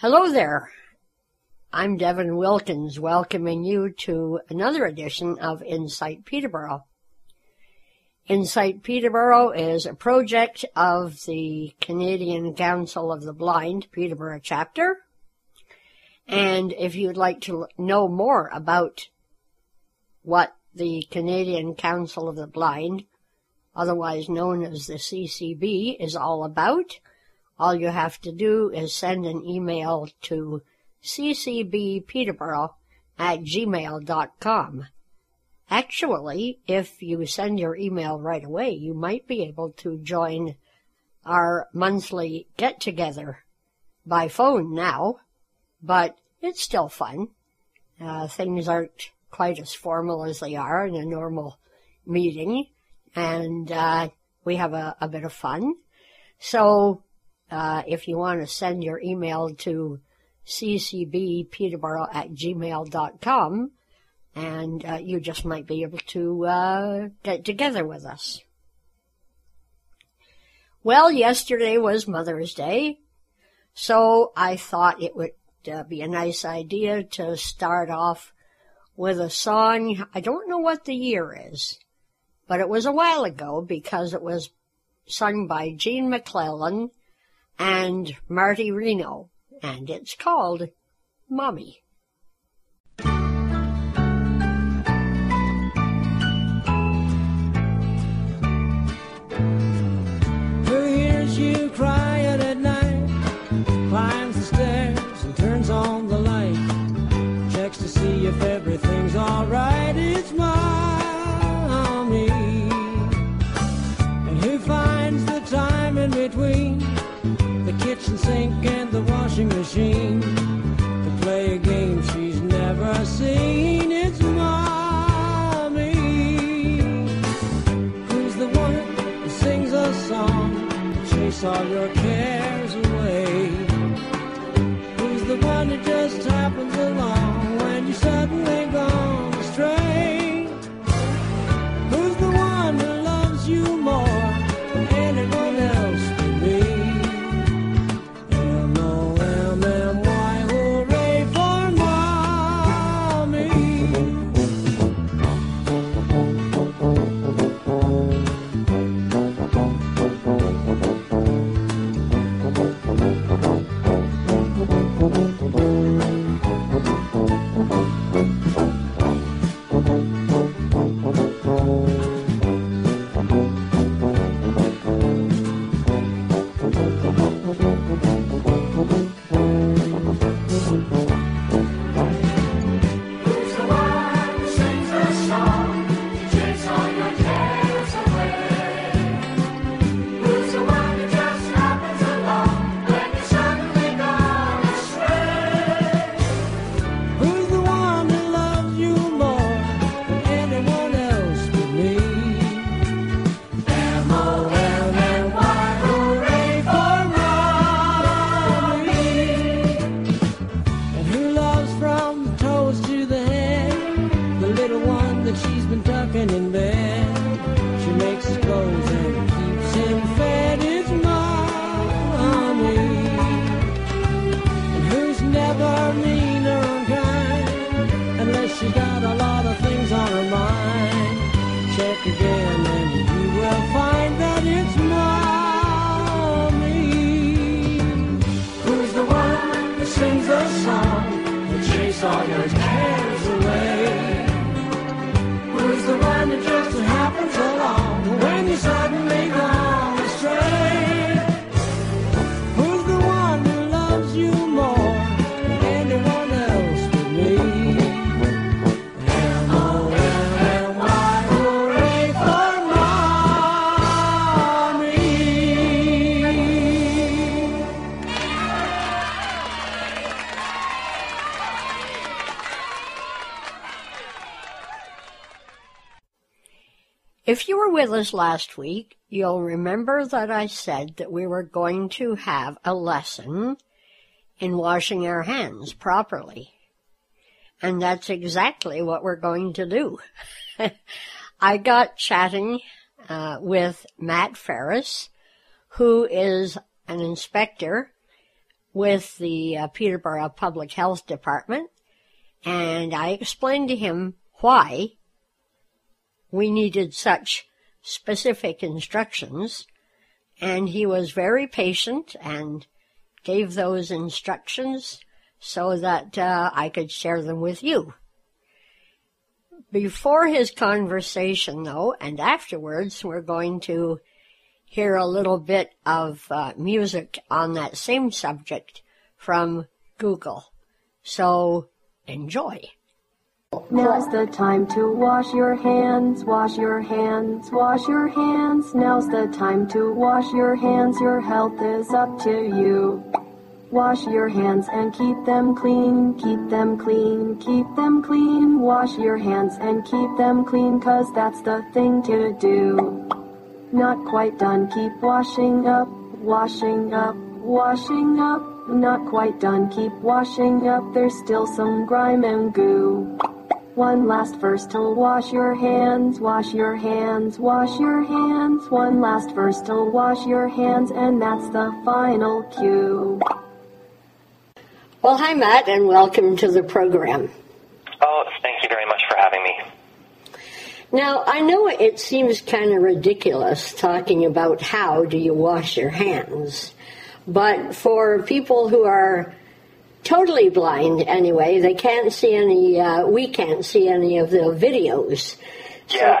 Hello there. I'm Devin Wilkins, welcoming you to another edition of Insight Peterborough. Insight Peterborough is a project of the Canadian Council of the Blind Peterborough chapter. And if you'd like to know more about what the Canadian Council of the Blind, otherwise known as the CCB, is all about, all you have to do is send an email to ccbpeterborough at gmail.com. Actually, if you send your email right away, you might be able to join our monthly get together by phone now, but it's still fun. Uh, things aren't quite as formal as they are in a normal meeting, and uh, we have a, a, bit of fun. So, uh, if you want to send your email to ccbpeterborough at gmail.com, and uh, you just might be able to uh, get together with us. Well, yesterday was Mother's Day, so I thought it would uh, be a nice idea to start off with a song. I don't know what the year is, but it was a while ago because it was sung by Gene MacLellan and Marty Reno and it's called Mommy. With us last week, you'll remember that I said that we were going to have a lesson in washing our hands properly. And that's exactly what we're going to do. I got chatting uh, with Matt Ferris, who is an inspector with the uh, Peterborough Public Health Department, and I explained to him why we needed such specific instructions, and he was very patient and gave those instructions so that uh, I could share them with you. Before his conversation, though, and afterwards, we're going to hear a little bit of uh, music on that same subject from Google. So enjoy. Now's the time to wash your hands, wash your hands, wash your hands. Now's the time to wash your hands, your health is up to you. Wash your hands and keep them clean, keep them clean, keep them clean. Wash your hands and keep them clean, cause that's the thing to do. Not quite done, keep washing up, washing up, washing up. Not quite done, keep washing up, there's still some grime and goo. One last verse to wash your hands, wash your hands, wash your hands. One last verse to wash your hands, and that's the final cue. Well, hi, Matt, and welcome to the program. Oh, thank you very much for having me. Now, I know it seems kind of ridiculous talking about how do you wash your hands, but for people who are totally blind anyway, they can't see any, uh, we can't see any of the videos. Yes.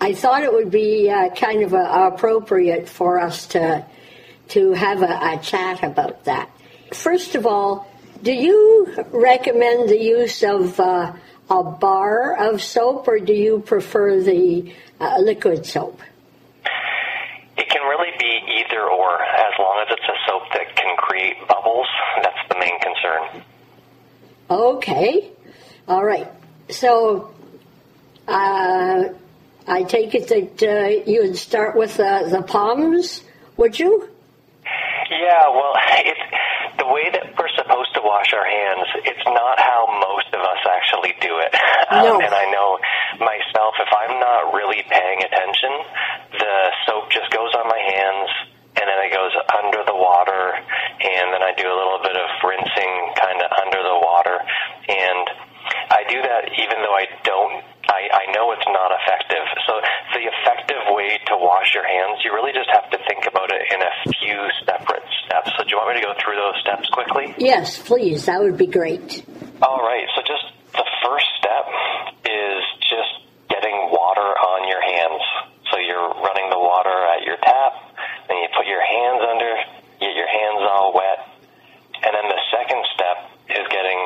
I thought it would be uh, kind of uh appropriate for us to to have a, a chat about that. First of all, do you recommend the use of uh, a bar of soap, or do you prefer the uh, liquid soap? It can really be either or, as long as it's a soap that can create bubbles. That's main concern. Okay, all right. So, uh, I take it that uh, you would start with uh, the palms, would you? Yeah, well, it's the way that we're supposed to wash our hands. It's not how most of us actually do it. No. Um, and I know myself, if I'm not really paying attention, the soap just goes on my hands, and then it goes under the water, and then I do a little bit of rinsing, kind of under the water, and I do that even though I don't. I, I know it's not effective. So the effective way to wash your hands, you really just have to think about it in a few separate steps. So do you want me to go through those steps quickly? Yes, please. That would be great. All right. So just the first step is just getting water on your hands. So you're running the water at your tap, then you put your hands under, get your hands all wet, and then the second step is getting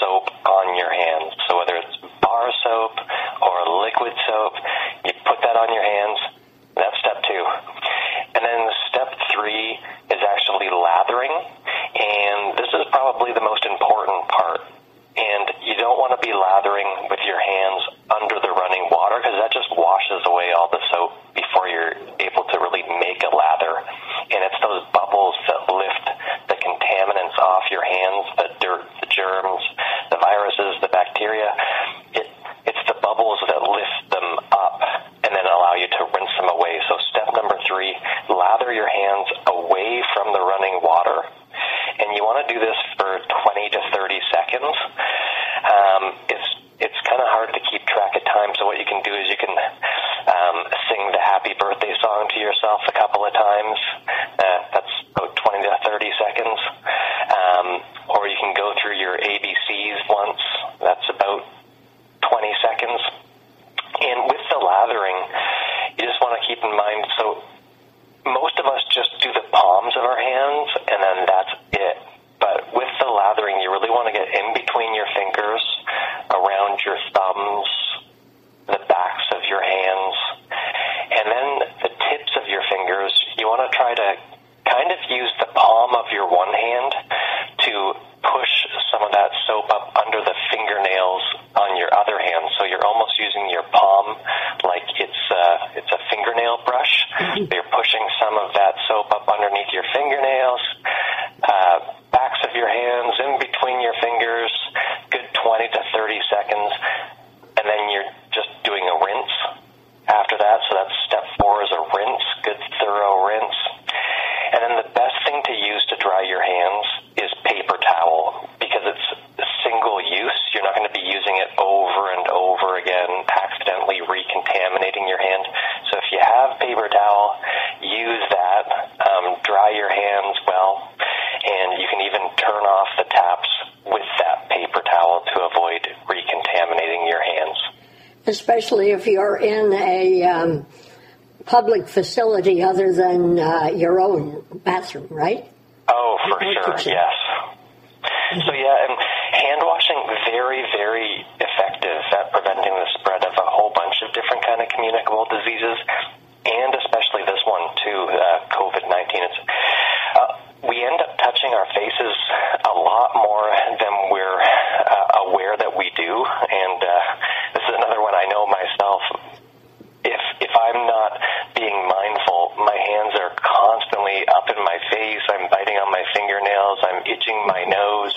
soap on your hands. So whether it's bar soap or liquid soap, you put that on your hands. That's step two. And then step three is actually lathering, and this is probably the most important part. And you don't want to be lathering with your hands under the running water because that just washes away all the soap to dry your hands is paper towel because it's single use. You're not going to be using it over and over again, accidentally recontaminating your hand. So if you have paper towel, use that. Um, dry your hands well, and you can even turn off the taps with that paper towel to avoid recontaminating your hands. Especially if you're in a um, public facility other than uh, your own bathroom, right? Sure, kitchen. yes. So yeah, and hand washing very, very effective at preventing the spread of a whole bunch of different kind of communicable diseases, and especially this one too, uh, COVID nineteen. It's uh, we end up touching our faces a lot more than we're uh, aware that we do, and uh, this is another one I know myself if if I'm not being mindful, my hands are constantly up in my face. I'm biting on my fingernails. I'm itching my nose.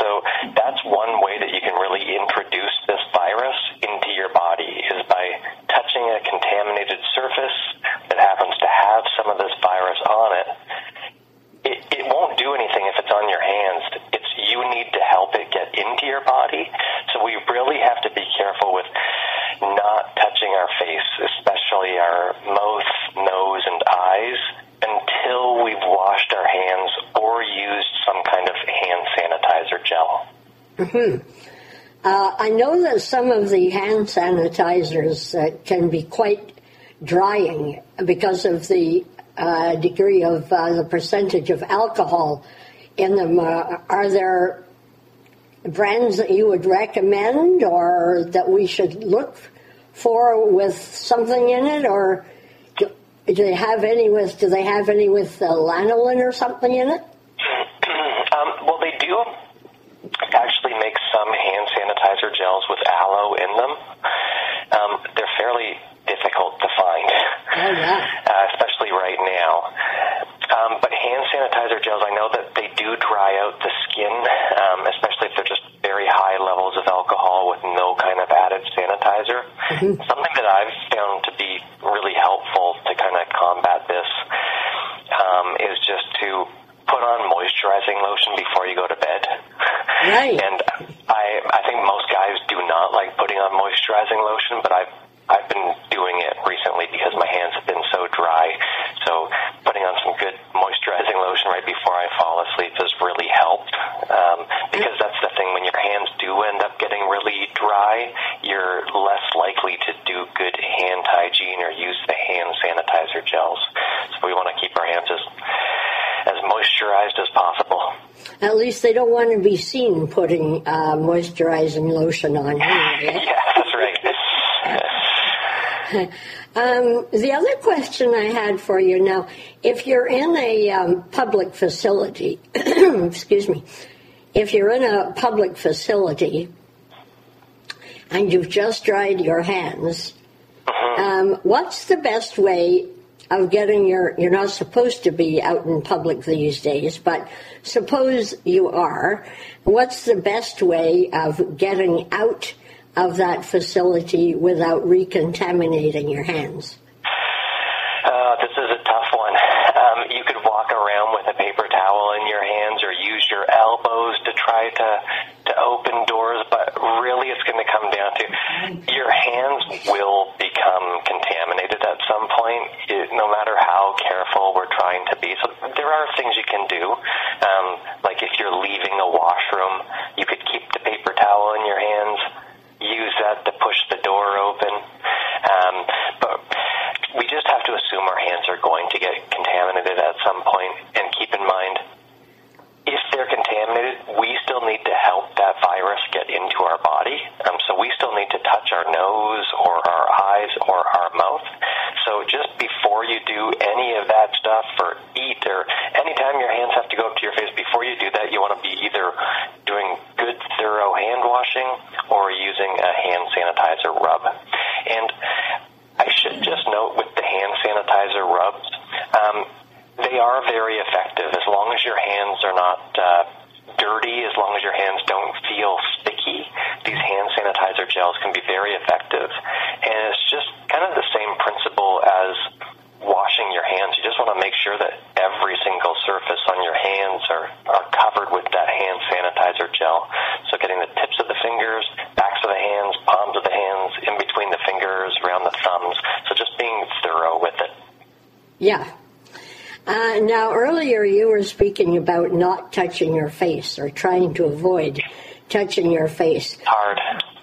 So that's one way that you can really introduce this virus into your body is by touching a contaminated surface that happens to have some of this virus on it. It, it won't do anything if it's on your hands. It's you need to help it get into your body. So we really have to be careful with not touching our face, especially our mouth, nose, and eyes, until we've washed our hands or used some kind of hand sanitizer gel. Uh, I know that some of the hand sanitizers uh, can be quite drying because of the uh, degree of uh, the percentage of alcohol in them. Uh, are there brands that you would recommend or that we should look for with something in it, or do, do they have any with? Do they have any with uh, lanolin or something in it? um, well, they do actually make some hand sanitizer gels with aloe in them. Um, they're fairly difficult to find, Oh yeah. uh, especially right now. Um, but hand sanitizer gels, I know that they do dry out the skin, um, especially if they're just very high levels of alcohol with no kind of added sanitizer. Something that I've found to be really helpful to kind of combat this um, is just to put on moisturizing lotion before you go to bed. Right. And I I think most guys do not like putting on moisturizing lotion, but I've I've been doing it recently because my hands have been so dry. So putting on some good moisturizing lotion right before I fall asleep has really helped. Um, because that's the thing when your hands do end up getting really dry, you're less likely to do good hand hygiene or use the hand sanitizer gels. So we want to keep our hands as as moisturized as possible. At least they don't want to be seen putting uh, moisturizing lotion on anyway. Yeah, that's right. Um, the other question I had for you now, if you're in a um, public facility, excuse me, if you're in a public facility and you've just dried your hands, um, what's the best way of getting your, you're not supposed to be out in public these days, but suppose you are, what's the best way of getting out of that facility without recontaminating your hands? Uh, this is a tough one. Um, you could walk around with a paper towel in your hands or use your elbows to try to to open doors, but really it's going to come down your hands will become contaminated at some point, it, no matter how careful we're trying to be. So there are things you can do, um, like if you're leaving a washroom, you could keep the paper towel in your hands use that to push the door open. Um, but we just have to assume our hands are going to get contaminated at some point and keep in mind if they're contaminated, we still need to help that virus get into our body. Um, so we still need to touch our nose or our eyes or our mouth. So just before you do any of that stuff or eat or anytime your hands have to go up to your face, before you do that, you want to be either doing good, thorough hand washing or using a hand sanitizer rub. And I should just note with the hand sanitizer rubs, um, they are very effective as long as your hands are not uh, dirty, as long as your hands don't feel sticky. These hand sanitizer gels can be very effective. And it's just kind of the same principle as washing your hands. You just want to make sure that every single surface on your hands are, are covered with that hand sanitizer gel. So getting the tips of the fingers, backs of the hands, palms of the hands, in between the fingers, around the thumbs. So just being thorough with it. Yeah. Now, earlier you were speaking about not touching your face or trying to avoid touching your face. Hard.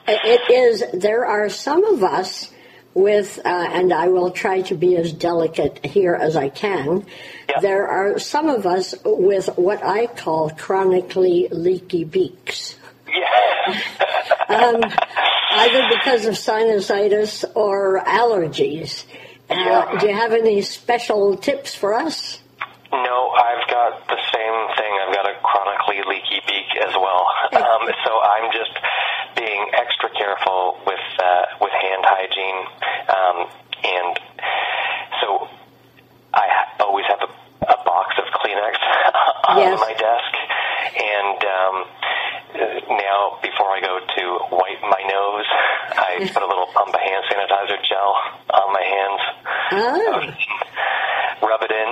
It is, there are some of us with, uh, and I will try to be as delicate here as I can. Yep. There are some of us with what I call chronically leaky beaks. Yeah. Um, either because of sinusitis or allergies. Uh, Yeah. do you have any special tips for us? No, I've got the same thing. I've got a chronically leaky beak as well. Um, so I'm just being extra careful with uh, with hand hygiene, um, and so I always have a, a box of Kleenex on Yes. my desk, and um, now before I go to wipe my nose, I put a little pump of hand sanitizer gel on my hands. Oh, rub it in,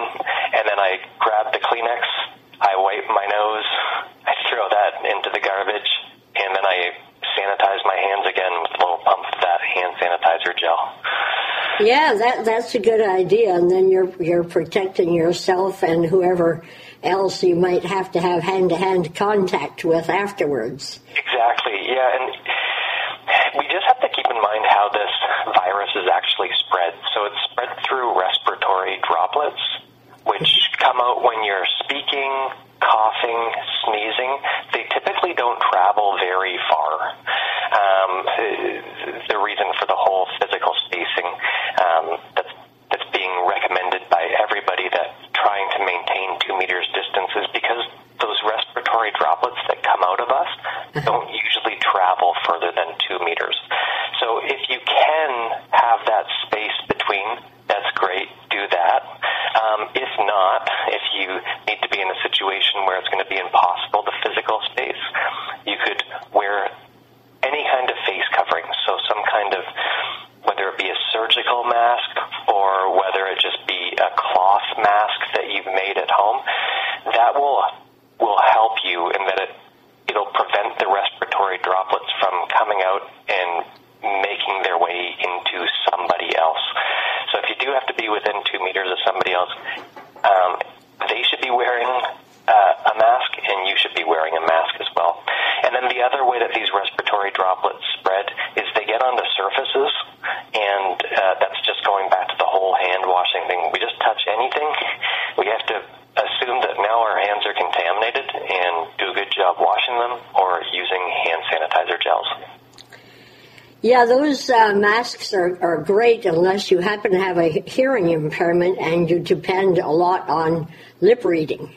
and then I grab the Kleenex, I wipe my nose, I throw that into the garbage, and then I sanitize my hands again with a little pump of that hand sanitizer gel. Yeah, that that's a good idea. And then you're you're protecting yourself and whoever else you might have to have hand to hand contact with afterwards. Exactly, yeah, and we just have to keep in mind how this virus is actually spread. So it's spread through respiratory droplets, which come out when you're speaking, coughing, sneezing. They typically don't travel very far. Um, the reason for the whole physical spacing um, that's that's being recommended by everybody that trying to maintain two meters distance is because those respiratory droplets that come out of us don't usually travel further than two meters. So if you can have that space between, that's great. Do that. Um, if not, if you need to be in a situation where it's going to be impossible, the physical space, you could wear any kind of face covering. So some kind of, whether it be a surgical mask or whether it just be a cloth mask that you've made at home, that will will help you in that it it'll prevent the respiratory droplets from coming out and making their way into somebody else. So if you do have to be within two meters of somebody else, um, they should be wearing uh, a mask, and you should be wearing a mask as well. And then the other way that these respiratory droplets spread is they get onto surfaces, and uh, that's just going back to the whole hand washing thing. We just touch anything, we have to assume that now our hands are contaminated and do a good job washing them or using hand sanitizer gels. Yeah, those uh, masks are, are great unless you happen to have a hearing impairment and you depend a lot on lip reading.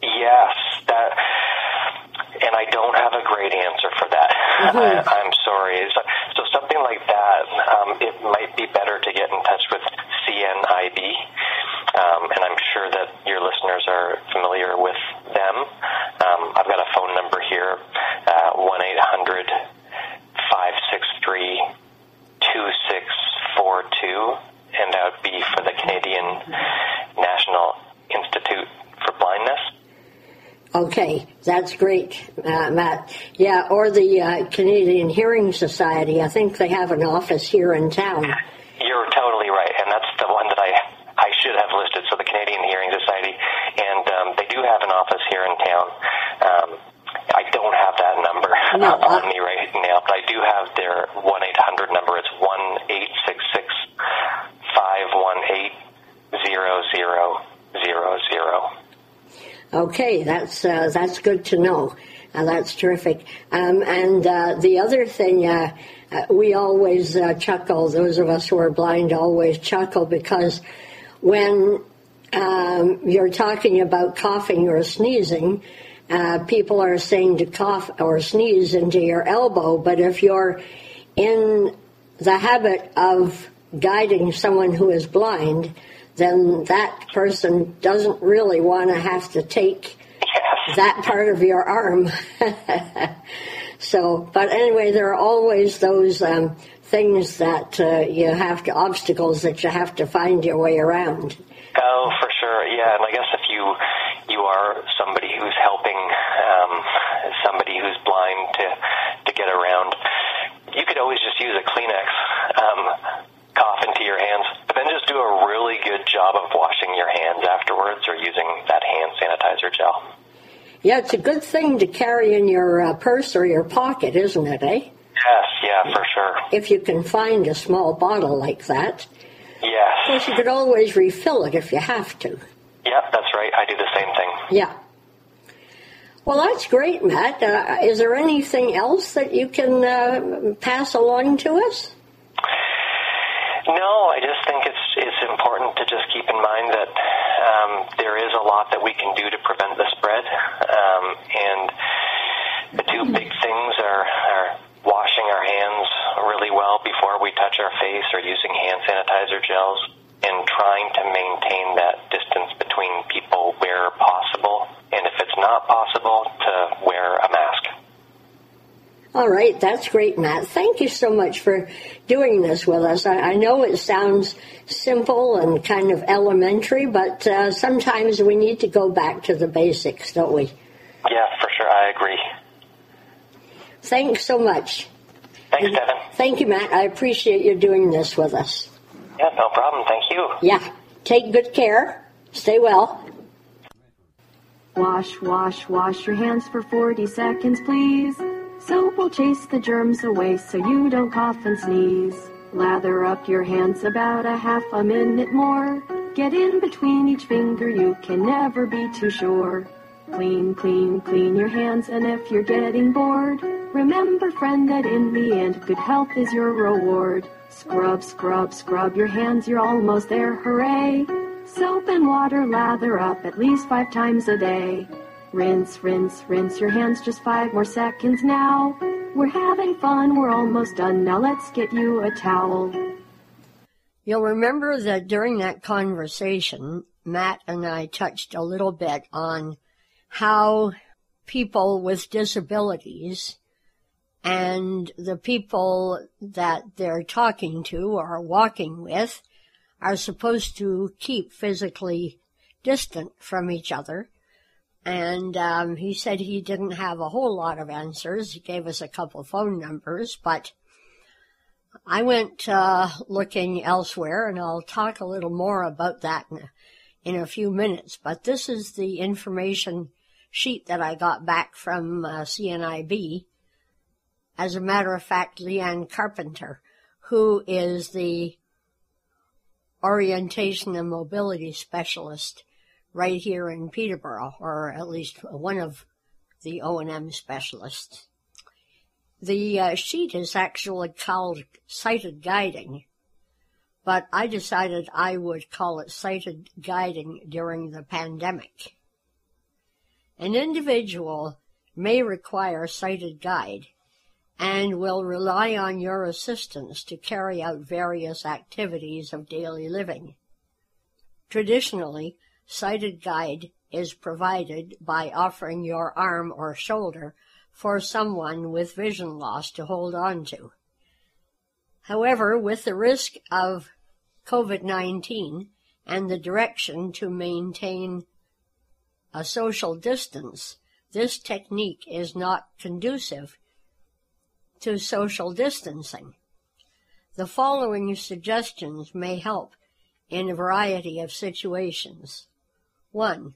Yes, that, and I don't have a great answer for that. Mhm. I, I'm sorry. So, so something like that, um, it might be better to get in touch with CNIB, um, and I'm sure that your listeners are familiar with them. Um, I've got a phone number here, uh, one eight hundred five six three two six four two, and that would be for the Canadian National Institute for Blindness. Okay, that's great, uh, Matt. Yeah, or the uh, Canadian Hearing Society. I think they have an office here in town. You're totally right, and that's the one that I I should have listed. So the Canadian Hearing Society, and um, they do have an office here in town. Um, I don't have that number No, on uh- me right now, but I do have their one eight hundred number. It's one eight six six five one eight zero zero zero zero. Okay, that's uh, that's good to know. Uh, that's terrific. Um, and uh, the other thing, uh, uh, we always uh, chuckle. Those of us who are blind always chuckle because when um, you're talking about coughing or sneezing, people are saying to cough or sneeze into your elbow. But if you're in the habit of guiding someone who is blind, then that person doesn't really want to have to take. That part of your arm. so, but anyway, there are always those um, things that uh, you have to, obstacles that you have to find your way around. Oh, for sure, yeah. And I guess if you you are somebody who's helping um, somebody who's blind to to get around, you could always just use a Kleenex, um, cough into your hands, but then just do a really good job of washing your hands afterwards. Yeah, it's a good thing to carry in your uh, purse or your pocket, isn't it, eh? Yes, yeah, for sure. If you can find a small bottle like that. Of Yes. course, you could always refill it if you have to. Yep, that's right. I do the same thing. Yeah. Well, that's great, Matt. Uh, is there anything else that you can uh, pass along to us? No, I just think it's it's important to just keep in mind that um, there is a lot that we can do to prevent the spread, um, and the two big things are, are washing our hands really well before we touch our face, or using hand sanitizer gels, and trying to maintain that distance between people where possible, and if it's not possible, to wear a mask. All right, that's great, Matt. Thank you so much for doing this with us. I, I know it sounds simple and kind of elementary, but uh, sometimes we need to go back to the basics, don't we? Yeah, for sure. I agree. Thanks so much. Thanks, Devin. Thank you, Matt. I appreciate you doing this with us. Yeah, no problem. Thank you. Yeah, take good care. Stay well. Wash, wash, wash your hands for 40 seconds, please. Soap will chase the germs away so you don't cough and sneeze. Lather up your hands about a half a minute more. Get in between each finger, you can never be too sure. Clean, clean, clean your hands, and if you're getting bored, remember, friend, that in the end, good health is your reward. Scrub, scrub, scrub your hands, you're almost there, hooray! Soap and water lather up at least five times a day. Rinse, rinse, rinse your hands just five more seconds now. We're having fun, we're almost done, now let's get you a towel. You'll remember that during that conversation, Matt and I touched a little bit on how people with disabilities and the people that they're talking to or walking with are supposed to keep physically distant from each other. And um, he said he didn't have a whole lot of answers. He gave us a couple phone numbers, but I went uh, looking elsewhere, and I'll talk a little more about that in a, in a few minutes. But this is the information sheet that I got back from uh, CNIB. As a matter of fact, Leanne Carpenter, who is the orientation and mobility specialist right here in Peterborough, or at least one of the O&M specialists. The uh, sheet is actually called sighted guiding, but I decided I would call it sighted guiding during the pandemic. An individual may require sighted guide and will rely on your assistance to carry out various activities of daily living. Traditionally, sighted guide is provided by offering your arm or shoulder for someone with vision loss to hold on to. However, with the risk of COVID-19 and the direction to maintain a social distance, this technique is not conducive to social distancing. The following suggestions may help in a variety of situations. 1.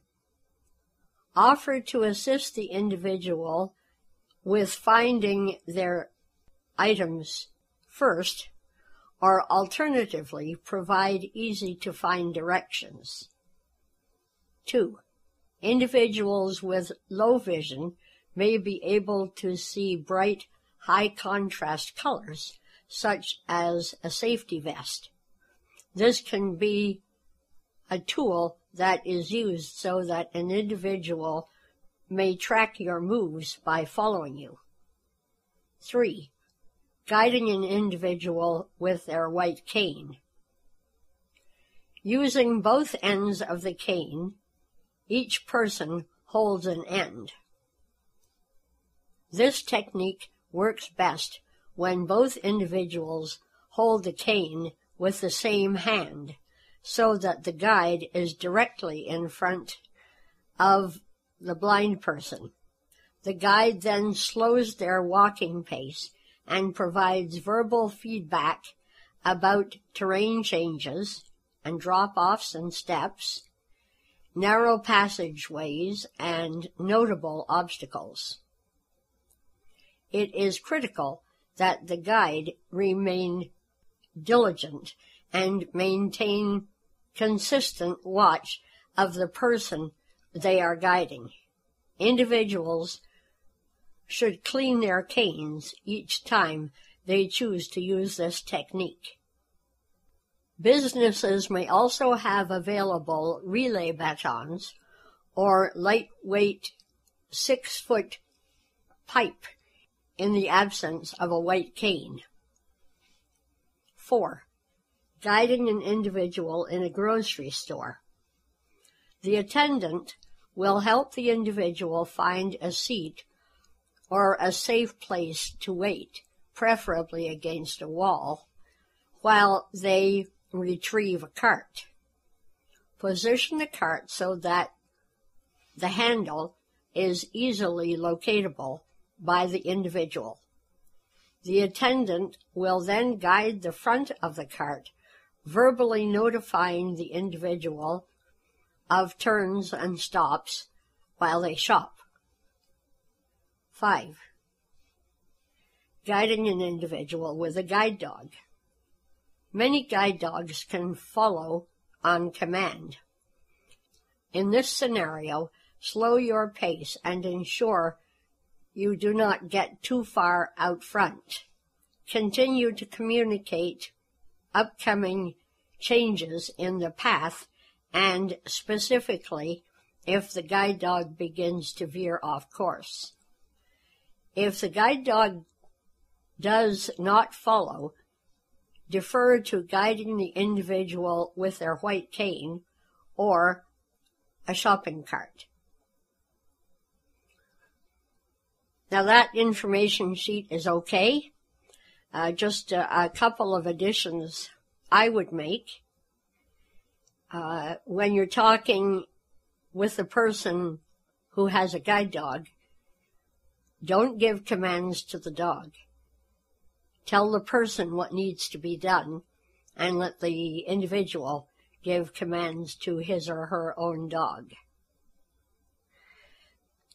Offer to assist the individual with finding their items first, or alternatively provide easy to find directions. 2. Individuals with low vision may be able to see bright, high contrast colors, such as a safety vest. This can be a tool that is used so that an individual may track your moves by following you. 3. Guiding an individual with their white cane. Using both ends of the cane, each person holds an end. This technique works best when both individuals hold the cane with the same hand so that the guide is directly in front of the blind person. The guide then slows their walking pace and provides verbal feedback about terrain changes and drop offs and steps, narrow passageways, and notable obstacles. It is critical that the guide remain diligent and maintain consistent watch of the person they are guiding. Individuals should clean their canes each time they choose to use this technique. Businesses may also have available relay batons or lightweight six foot pipe in the absence of a white cane. 4. Guiding an individual in a grocery store. The attendant will help the individual find a seat or a safe place to wait, preferably against a wall, while they retrieve a cart. Position the cart so that the handle is easily locatable by the individual. The attendant will then guide the front of the cart, verbally notifying the individual of turns and stops while they shop. 5. Guiding an individual with a guide dog. Many guide dogs can follow on command. In this scenario, slow your pace and ensure you do not get too far out front. Continue to communicate upcoming changes in the path and specifically if the guide dog begins to veer off course. If the guide dog does not follow, defer to guiding the individual with their white cane or a shopping cart. Now that information sheet is okay. Uh, just a, a, couple of additions I would make. Uh, when you're talking with the person who has a guide dog, don't give commands to the dog. Tell the person what needs to be done and let the individual give commands to his or her own dog.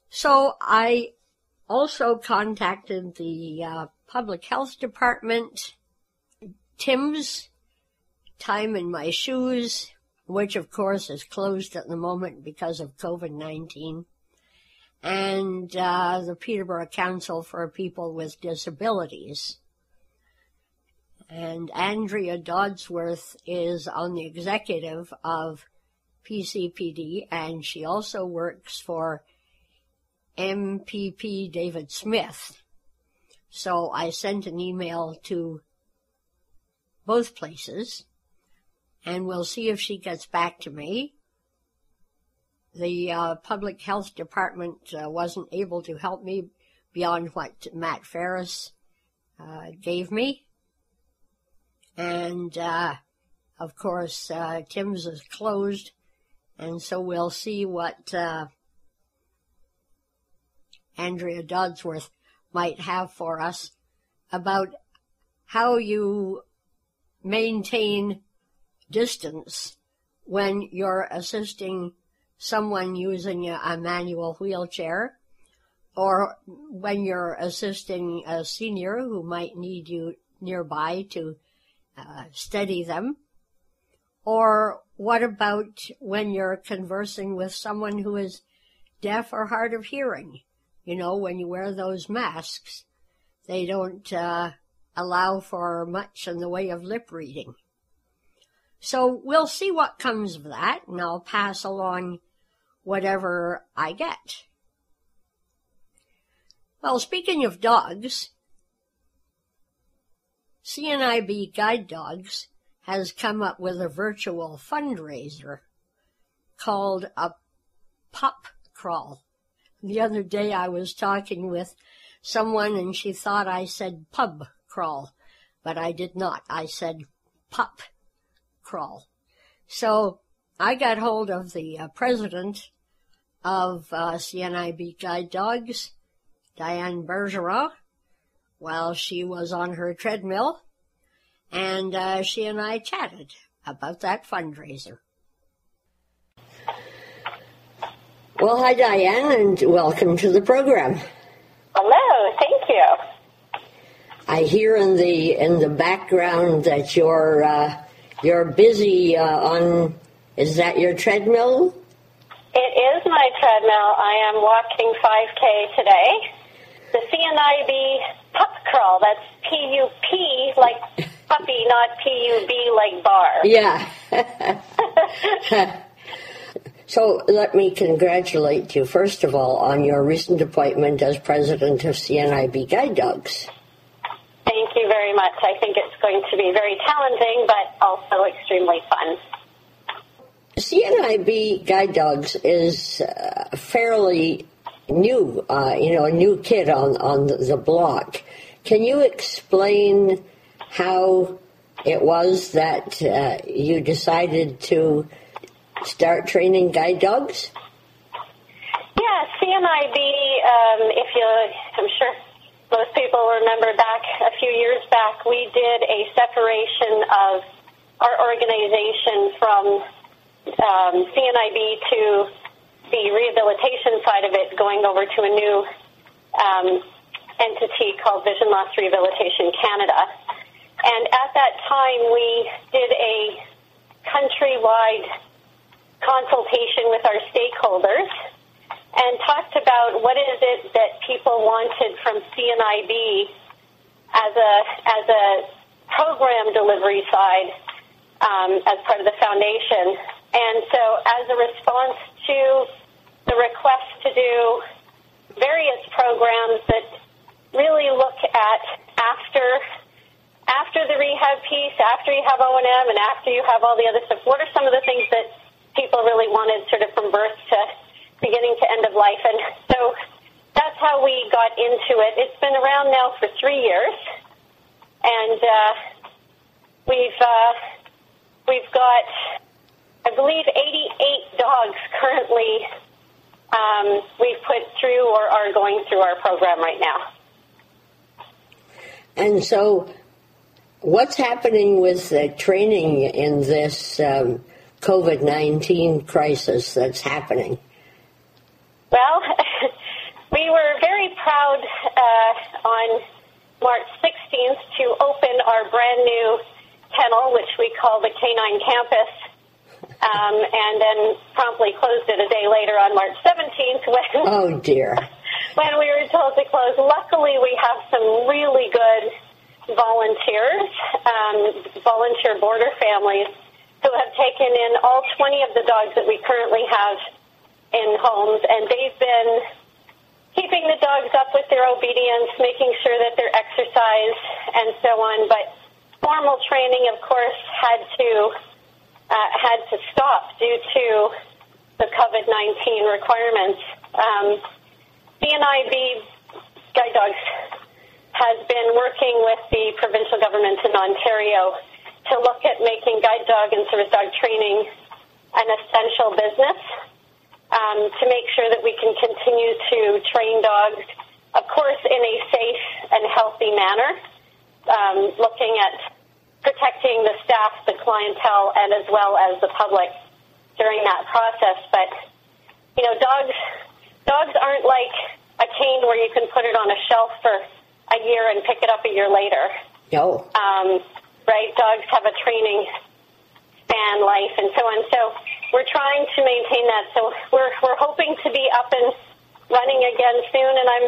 So I also contacted the uh, public health department, Tim's Time in My Shoes, which of course is closed at the moment because of COVID-19, and uh, the Peterborough Council for People with Disabilities. And Andrea Dodsworth is on the executive of PCPD, and she also works for MPP David Smith. So I sent an email to both places and we'll see if she gets back to me. The uh, public health department uh, wasn't able to help me beyond what Matt Ferris uh, gave me. And, uh, of course, uh, Tim's is closed, and so we'll see what uh, Andrea Dodsworth might have for us about how you maintain distance when you're assisting someone using a manual wheelchair or when you're assisting a senior who might need you nearby to uh, steady them. Or what about when you're conversing with someone who is deaf or hard of hearing? You know, when you wear those masks, they don't uh, allow for much in the way of lip reading. So we'll see what comes of that, and I'll pass along whatever I get. Well, speaking of dogs, CNIB Guide Dogs has come up with a virtual fundraiser called a pup crawl. The other day I was talking with someone and she thought I said pub crawl, but I did not. I said pup crawl. So I got hold of the uh, president of uh, CNIB Guide Dogs, Diane Bergeron, while she was on her treadmill, and uh, she and I chatted about that fundraiser. Well, hi, Diane, and welcome to the program. Hello, thank you. I hear in the in the background that you're uh, you're busy uh, on. Is that your treadmill? It is my treadmill. I am walking 5K today. The CNIB pup crawl. That's P-U-P like puppy, not P-U-B like bar. Yeah. so let me congratulate you, first of all, on your recent appointment as president of CNIB Guide Dogs. Thank you very much. I think it's going to be very challenging, but also extremely fun. CNIB Guide Dogs is uh, fairly new, uh, you know, a new kid on, on the block. Can you explain how it was that uh, you decided to start training guide dogs? Yeah, CNIB, um, if you, I'm sure most people remember back a few years back, we did a separation of our organization from um, CNIB to the rehabilitation side of it, going over to a new um, entity called Vision Loss Rehabilitation Canada. And at that time, we did a countrywide consultation with our stakeholders and talked about what is it that people wanted from CNIB as a as a program delivery side um, as part of the foundation. And so, as a response to the request to do various programs that really look at after after the rehab piece, after you have O and M, and after you have all the other stuff, what are some of the things that people really wanted, sort of from birth to beginning to end of life? And so that's how we got into it. It's been around now for three years, and uh, we've uh, we've got, I believe, 88 dogs currently. Um, we've put through or are going through our program right now. And so, what's happening with the training in this um, COVID 19 crisis that's happening? Well, we were very proud uh, on March 16th to open our brand new kennel, which we call the Canine Campus, um, and then promptly closed it a day later on March 17th when. Oh dear. when we were told to close. Luckily, we have some really good volunteers, um, volunteer boarder families, who have taken in all 20 of the dogs that we currently have in homes, and they've been keeping the dogs up with their obedience, making sure that they're exercised, and so on. But formal training, of course, had to uh, had to stop due to the COVID 19 requirements. Um, CNIB Guide Dogs has been working with the provincial government in Ontario to look at making guide dog and service dog training an essential business um, to make sure that we can continue to train dogs, of course, in a safe and healthy manner, um, looking at protecting the staff, the clientele, and as well as the public during that process. But you know, dogs dogs aren't like a cane where you can put it on a shelf for a year and pick it up a year later. No. Um, right? Dogs have a training span life and so on. So we're trying to maintain that. So we're we're hoping to be up and running again soon, and I'm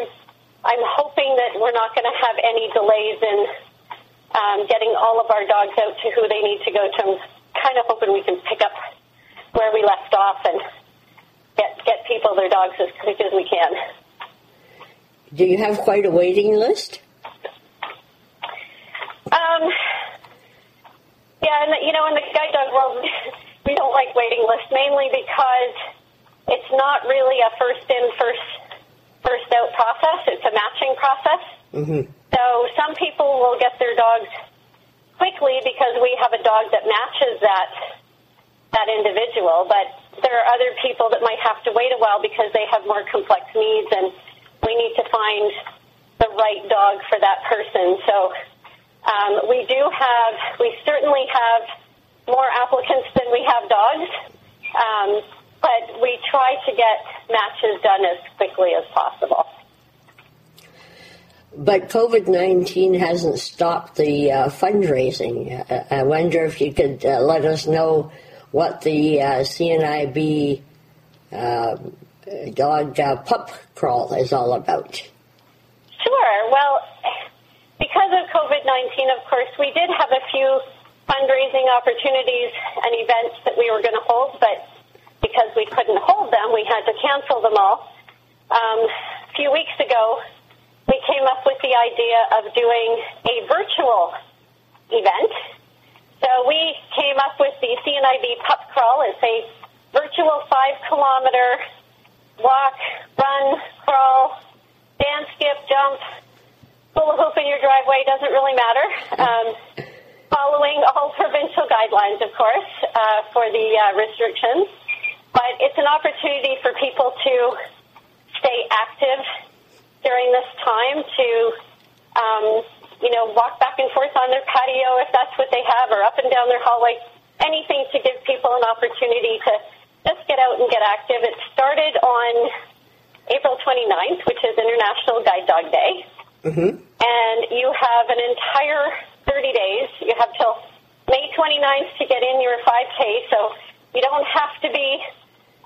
I'm hoping that we're not going to have any delays in um, getting all of our dogs out to who they need to go to. I'm kind of hoping we can pick up where we left off and get get people their dogs as quick as we can. Do you have quite a waiting list? Um, yeah, and you know, in the guide dog world, we don't like waiting lists mainly because it's not really a first in, first first out process. It's a matching process. Mm-hmm. So some people will get their dogs quickly because we have a dog that matches that that individual, but there are other people that might have to wait a while because they have more complex needs and we need to find the right dog for that person. So um, we do have, we certainly have more applicants than we have dogs. Um, but we try to get matches done as quickly as possible. But COVID 19 hasn't stopped the uh, fundraising. Uh, I wonder if you could uh, let us know what the uh, CNIB uh, dog uh, pup crawl is all about. Sure. Well, because of COVID 19, of course, we did have a few fundraising opportunities and events that we were going to hold, but because we couldn't hold them, we had to cancel them all. Um, a few weeks ago, we came up with the idea of doing a virtual event. So we came up with the CNIB Pup Crawl. It's a virtual five kilometer walk, run, crawl, dance, skip, jump, hula hoop in your driveway, doesn't really matter. Um, following all provincial guidelines, of course, uh, for the uh, restrictions. But it's an opportunity for people to stay active during this time to, um, you know, walk back and forth on their patio if that's what they have, or up and down their hallway. Anything to give people an opportunity to just get out and get active. It started on April 29th, which is International Guide Dog Day. Mm-hmm. And you have an entire 30 days. You have till May 29th to get in your 5K, so you don't have to be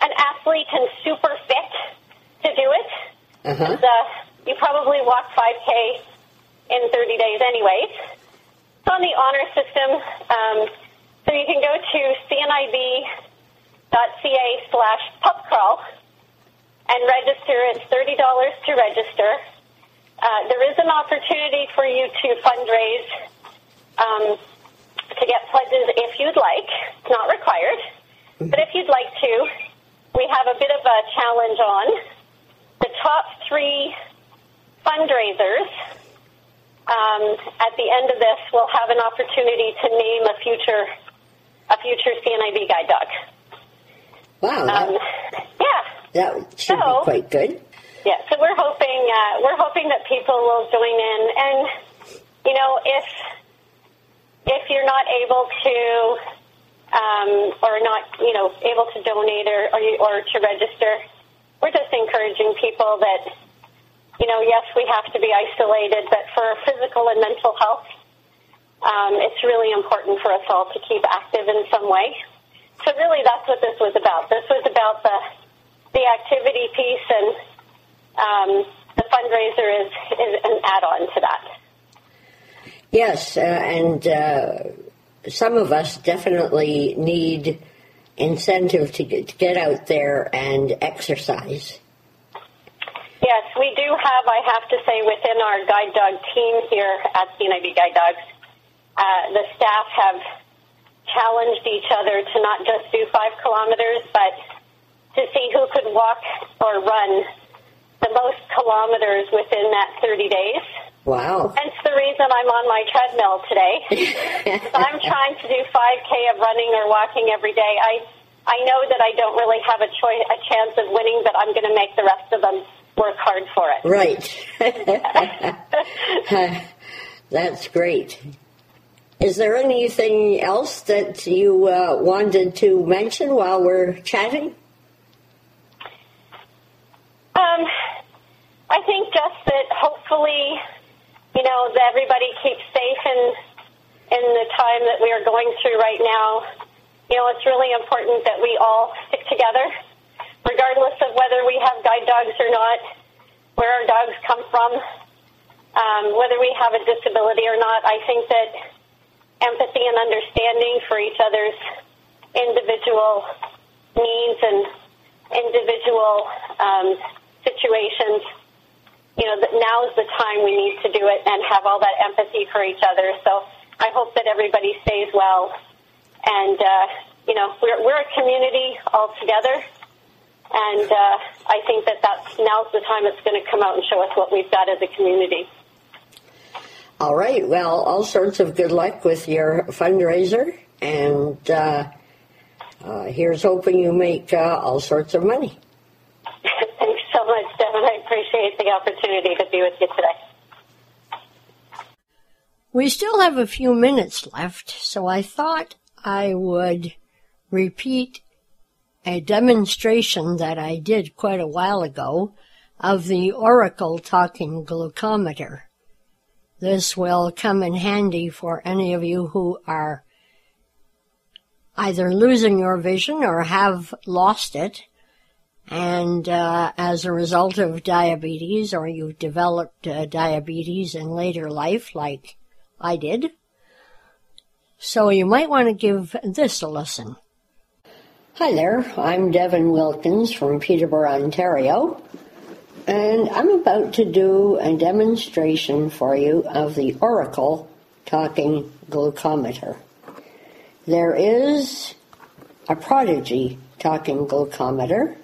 an athlete and super fit to do it. Uh-huh. And, uh, you probably walk 5K in 30 days anyways. It's on the honor system. Um, so you can go to cnib.ca slash pupcrawl and register. It's $30 to register. Uh, there is an opportunity for you to fundraise um, to get pledges if you'd like. It's not required. But if you'd like to, we have a bit of a challenge on. The top three fundraisers um, at the end of this we'll have an opportunity to name a future a future CNIB guide dog. Wow, that, Um, yeah. that should so- be quite good. Yeah, so we're hoping uh, we're hoping that people will join in, and you know, if if you're not able to um, or not, you know, able to donate or or, or to register, we're just encouraging people that you know, yes, we have to be isolated, but for physical and mental health, um, it's really important for us all to keep active in some way. So really, that's what this was about. This was about the the activity piece, and um, the fundraiser is is an add-on to that. Yes, uh, and uh, some of us definitely need incentive to get, to get out there and exercise. Yes, we do have, I have to say, within our guide dog team here at CNIB Guide Dogs, uh, the staff have challenged each other to not just do five kilometers, but to see who could walk or run the most kilometers within that 30 days. Wow. Hence the reason I'm on my treadmill today. I'm trying to do 5K of running or walking every day. I I know that I don't really have a choice, a chance of winning, but I'm going to make the rest of them work hard for it. Right. That's great. Is there anything else that you uh, wanted to mention while we're chatting? Um, I think just that hopefully, you know, that everybody keeps safe in in the time that we are going through right now. You know, it's really important that we all stick together, regardless of whether we have guide dogs or not, where our dogs come from, um, whether we have a disability or not. I think that empathy and understanding for each other's individual needs and individual um, situations, you know, that now is the time we need to do it and have all that empathy for each other. So I hope that everybody stays well. And, uh, you know, we're, we're a community all together. And uh, I think that that's, now's the time it's going to come out and show us what we've got as a community. All right. Well, all sorts of good luck with your fundraiser, and uh, uh, here's hoping you make uh, all sorts of money. I appreciate the opportunity to be with you today. We still have a few minutes left, so I thought I would repeat a demonstration that I did quite a while ago of the Oracle talking glucometer. This will come in handy for any of you who are either losing your vision or have lost it and uh, as a result of diabetes, or you've developed uh, diabetes in later life, like I did. So you might want to give this a listen. Hi there, I'm Devin Wilkins from Peterborough, Ontario, and I'm about to do a demonstration for you of the Oracle talking glucometer. There is a Prodigy talking glucometer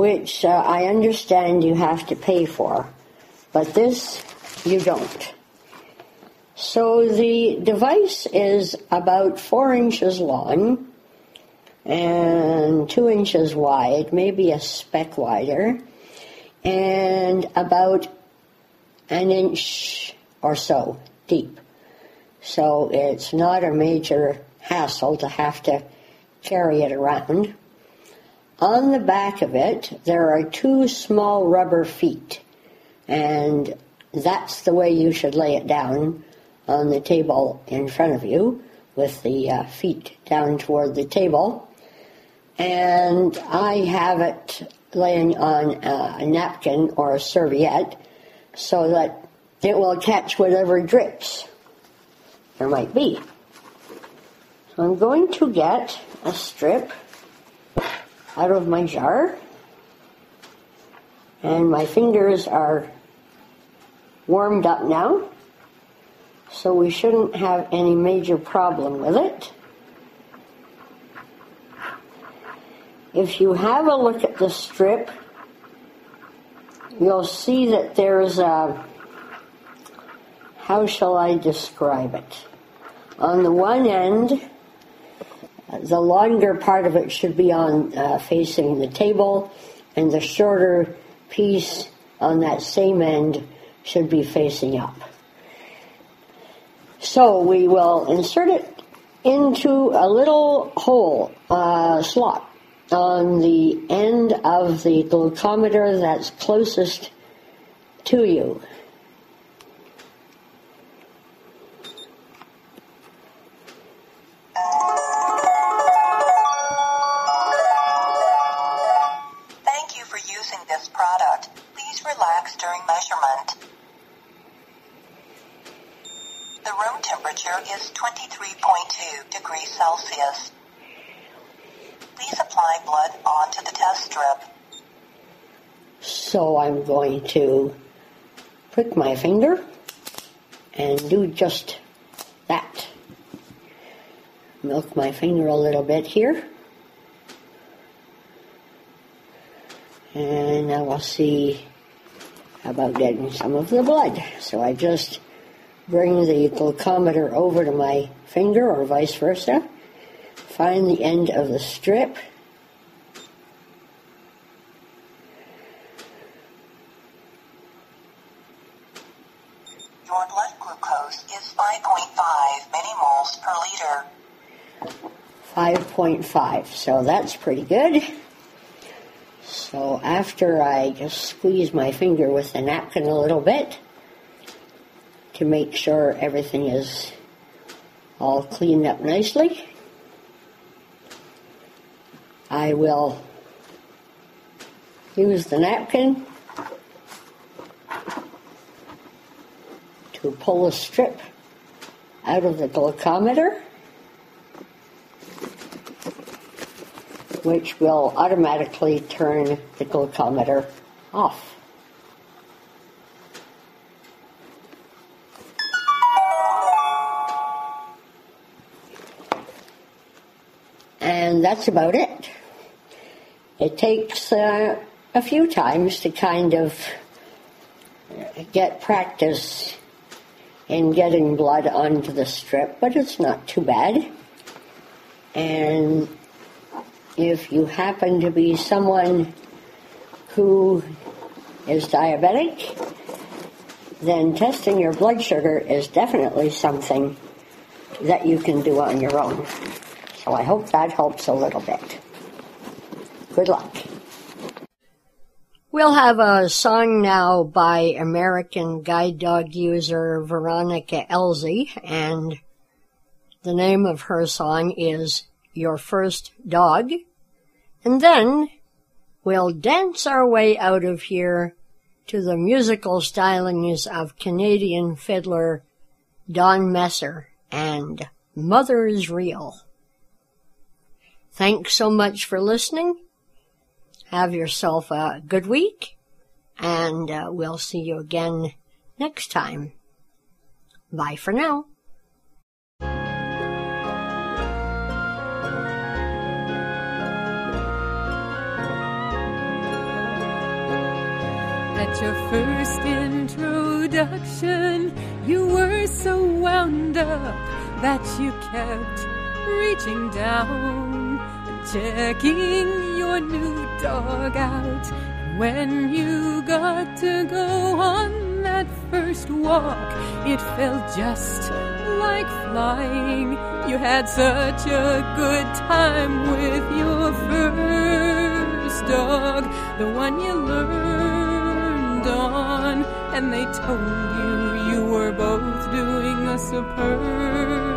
which uh, I understand you have to pay for, but this you don't. So the device is about four inches long and two inches wide, maybe a speck wider, and about an inch or so deep. So it's not a major hassle to have to carry it around. On the back of it, there are two small rubber feet, and that's the way you should lay it down on the table in front of you, with the uh, feet down toward the table. And I have it laying on a napkin or a serviette so that it will catch whatever drips there might be. So I'm going to get a strip out of my jar. And my fingers are warmed up now, so we shouldn't have any major problem with it. If you have a look at the strip, you'll see that there's a, how shall I describe it? On the one end, the longer part of it should be on uh, facing the table, and the shorter piece on that same end should be facing up. So we will insert it into a little hole, uh, slot, on the end of the glucometer that's closest to you. 23.2 degrees Celsius. Please apply blood onto the test strip. So I'm going to prick my finger and do just that. Milk my finger a little bit here. And I will see about getting some of the blood. So I just bring the glucometer over to my finger or vice versa, find the end of the strip, Your blood glucose is 5.5 millimoles per liter. 5.5, so that's pretty good. So after I just squeeze my finger with the napkin a little bit to make sure everything is all cleaned up nicely, I will use the napkin to pull a strip out of the glucometer. which will automatically turn the glucometer off. That's about it. It takes uh, a few times to kind of get practice in getting blood onto the strip, but it's not too bad. And if you happen to be someone who is diabetic, then testing your blood sugar is definitely something that you can do on your own. I hope that helps a little bit. Good luck. We'll have a song now by American guide dog user Veronica Elzy, and the name of her song is Your First Dog. And then we'll dance our way out of here to the musical stylings of Canadian fiddler Don Messer and Mother's Reel. Thanks so much for listening. Have yourself a good week, and uh, we'll see you again next time. Bye for now. At your first introduction, you were so wound up that you kept reaching down checking your new dog out. And when you got to go on that first walk, it felt just like flying. You had such a good time with your first dog, the one you learned on, and they told you you were both doing a superb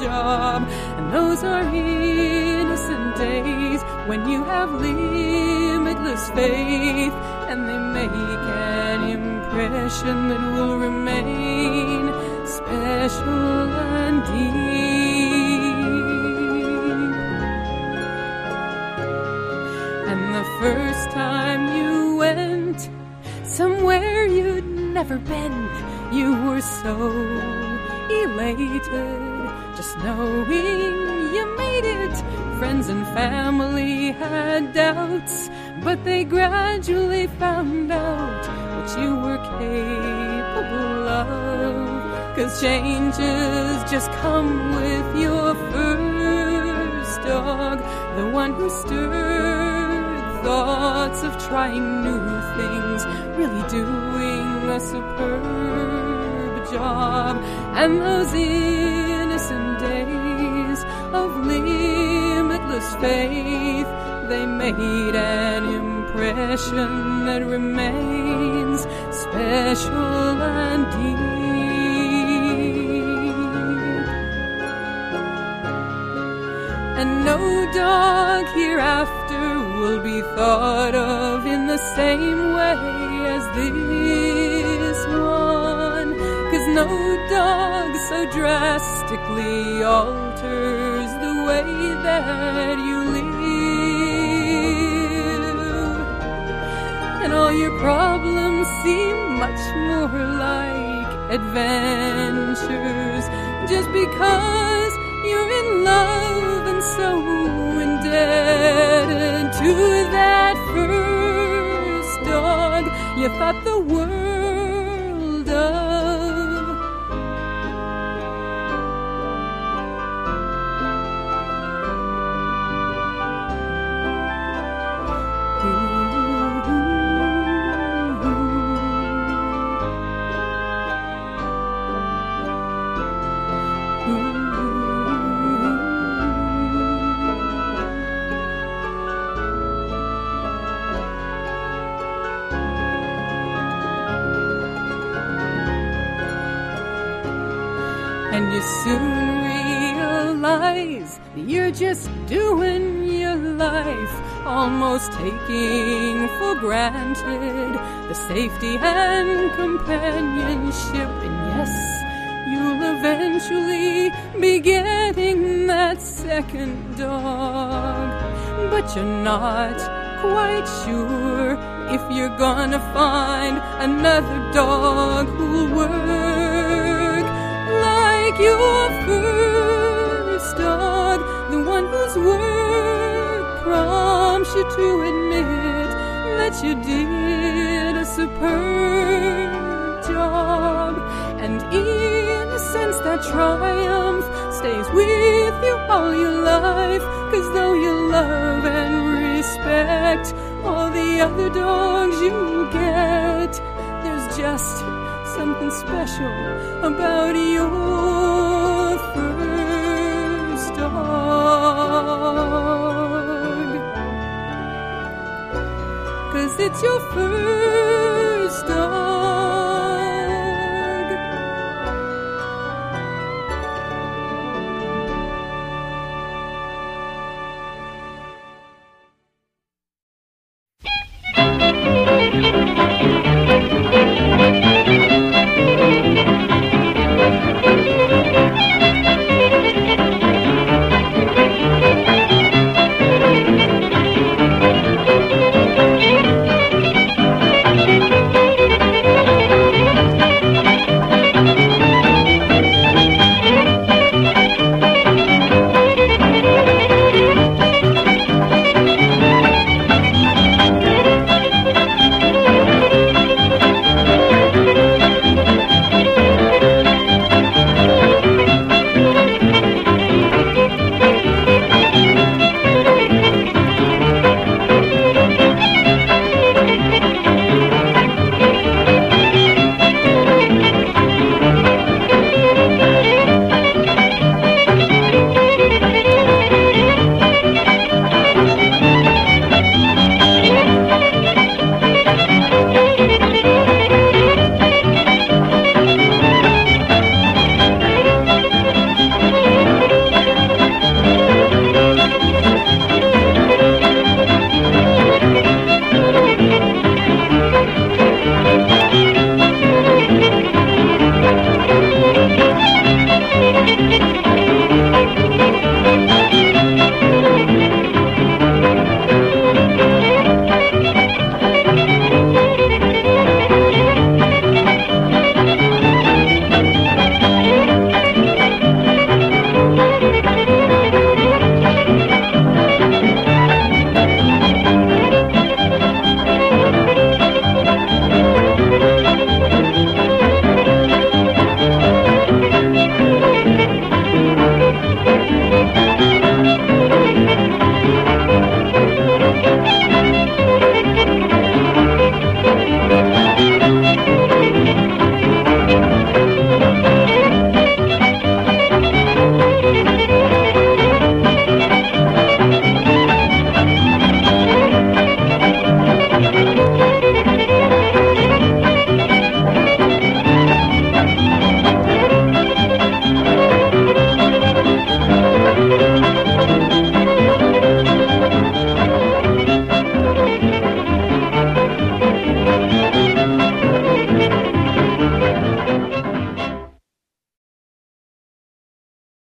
job. And those are innocent days when you have limitless faith, and they make an impression that will remain special and deep. And the first time you went somewhere you'd never been, you were so elated knowing you made it. Friends and family had doubts, but they gradually found out what you were capable of. Cause changes just come with your first dog, the one who stirred thoughts of trying new things, really doing a superb job. And those innocent days of limitless faith, they made an impression that remains special and deep. And no dog hereafter will be thought of in the same way as. Cause no dog so drastically alters the way that you live. And all your problems seem much more like adventures just because you're in love and so indebted to that first dog you thought the world taking for granted the safety and companionship. And yes, you'll eventually be getting that second dog. But you're not quite sure if you're gonna find another dog who'll work like your first dog, the one whose work prompts you to admit that you did a superb job. And in a sense, that triumph stays with you all your life. Cause though you love and respect all the other dogs you get, there's just something special about your Is it your first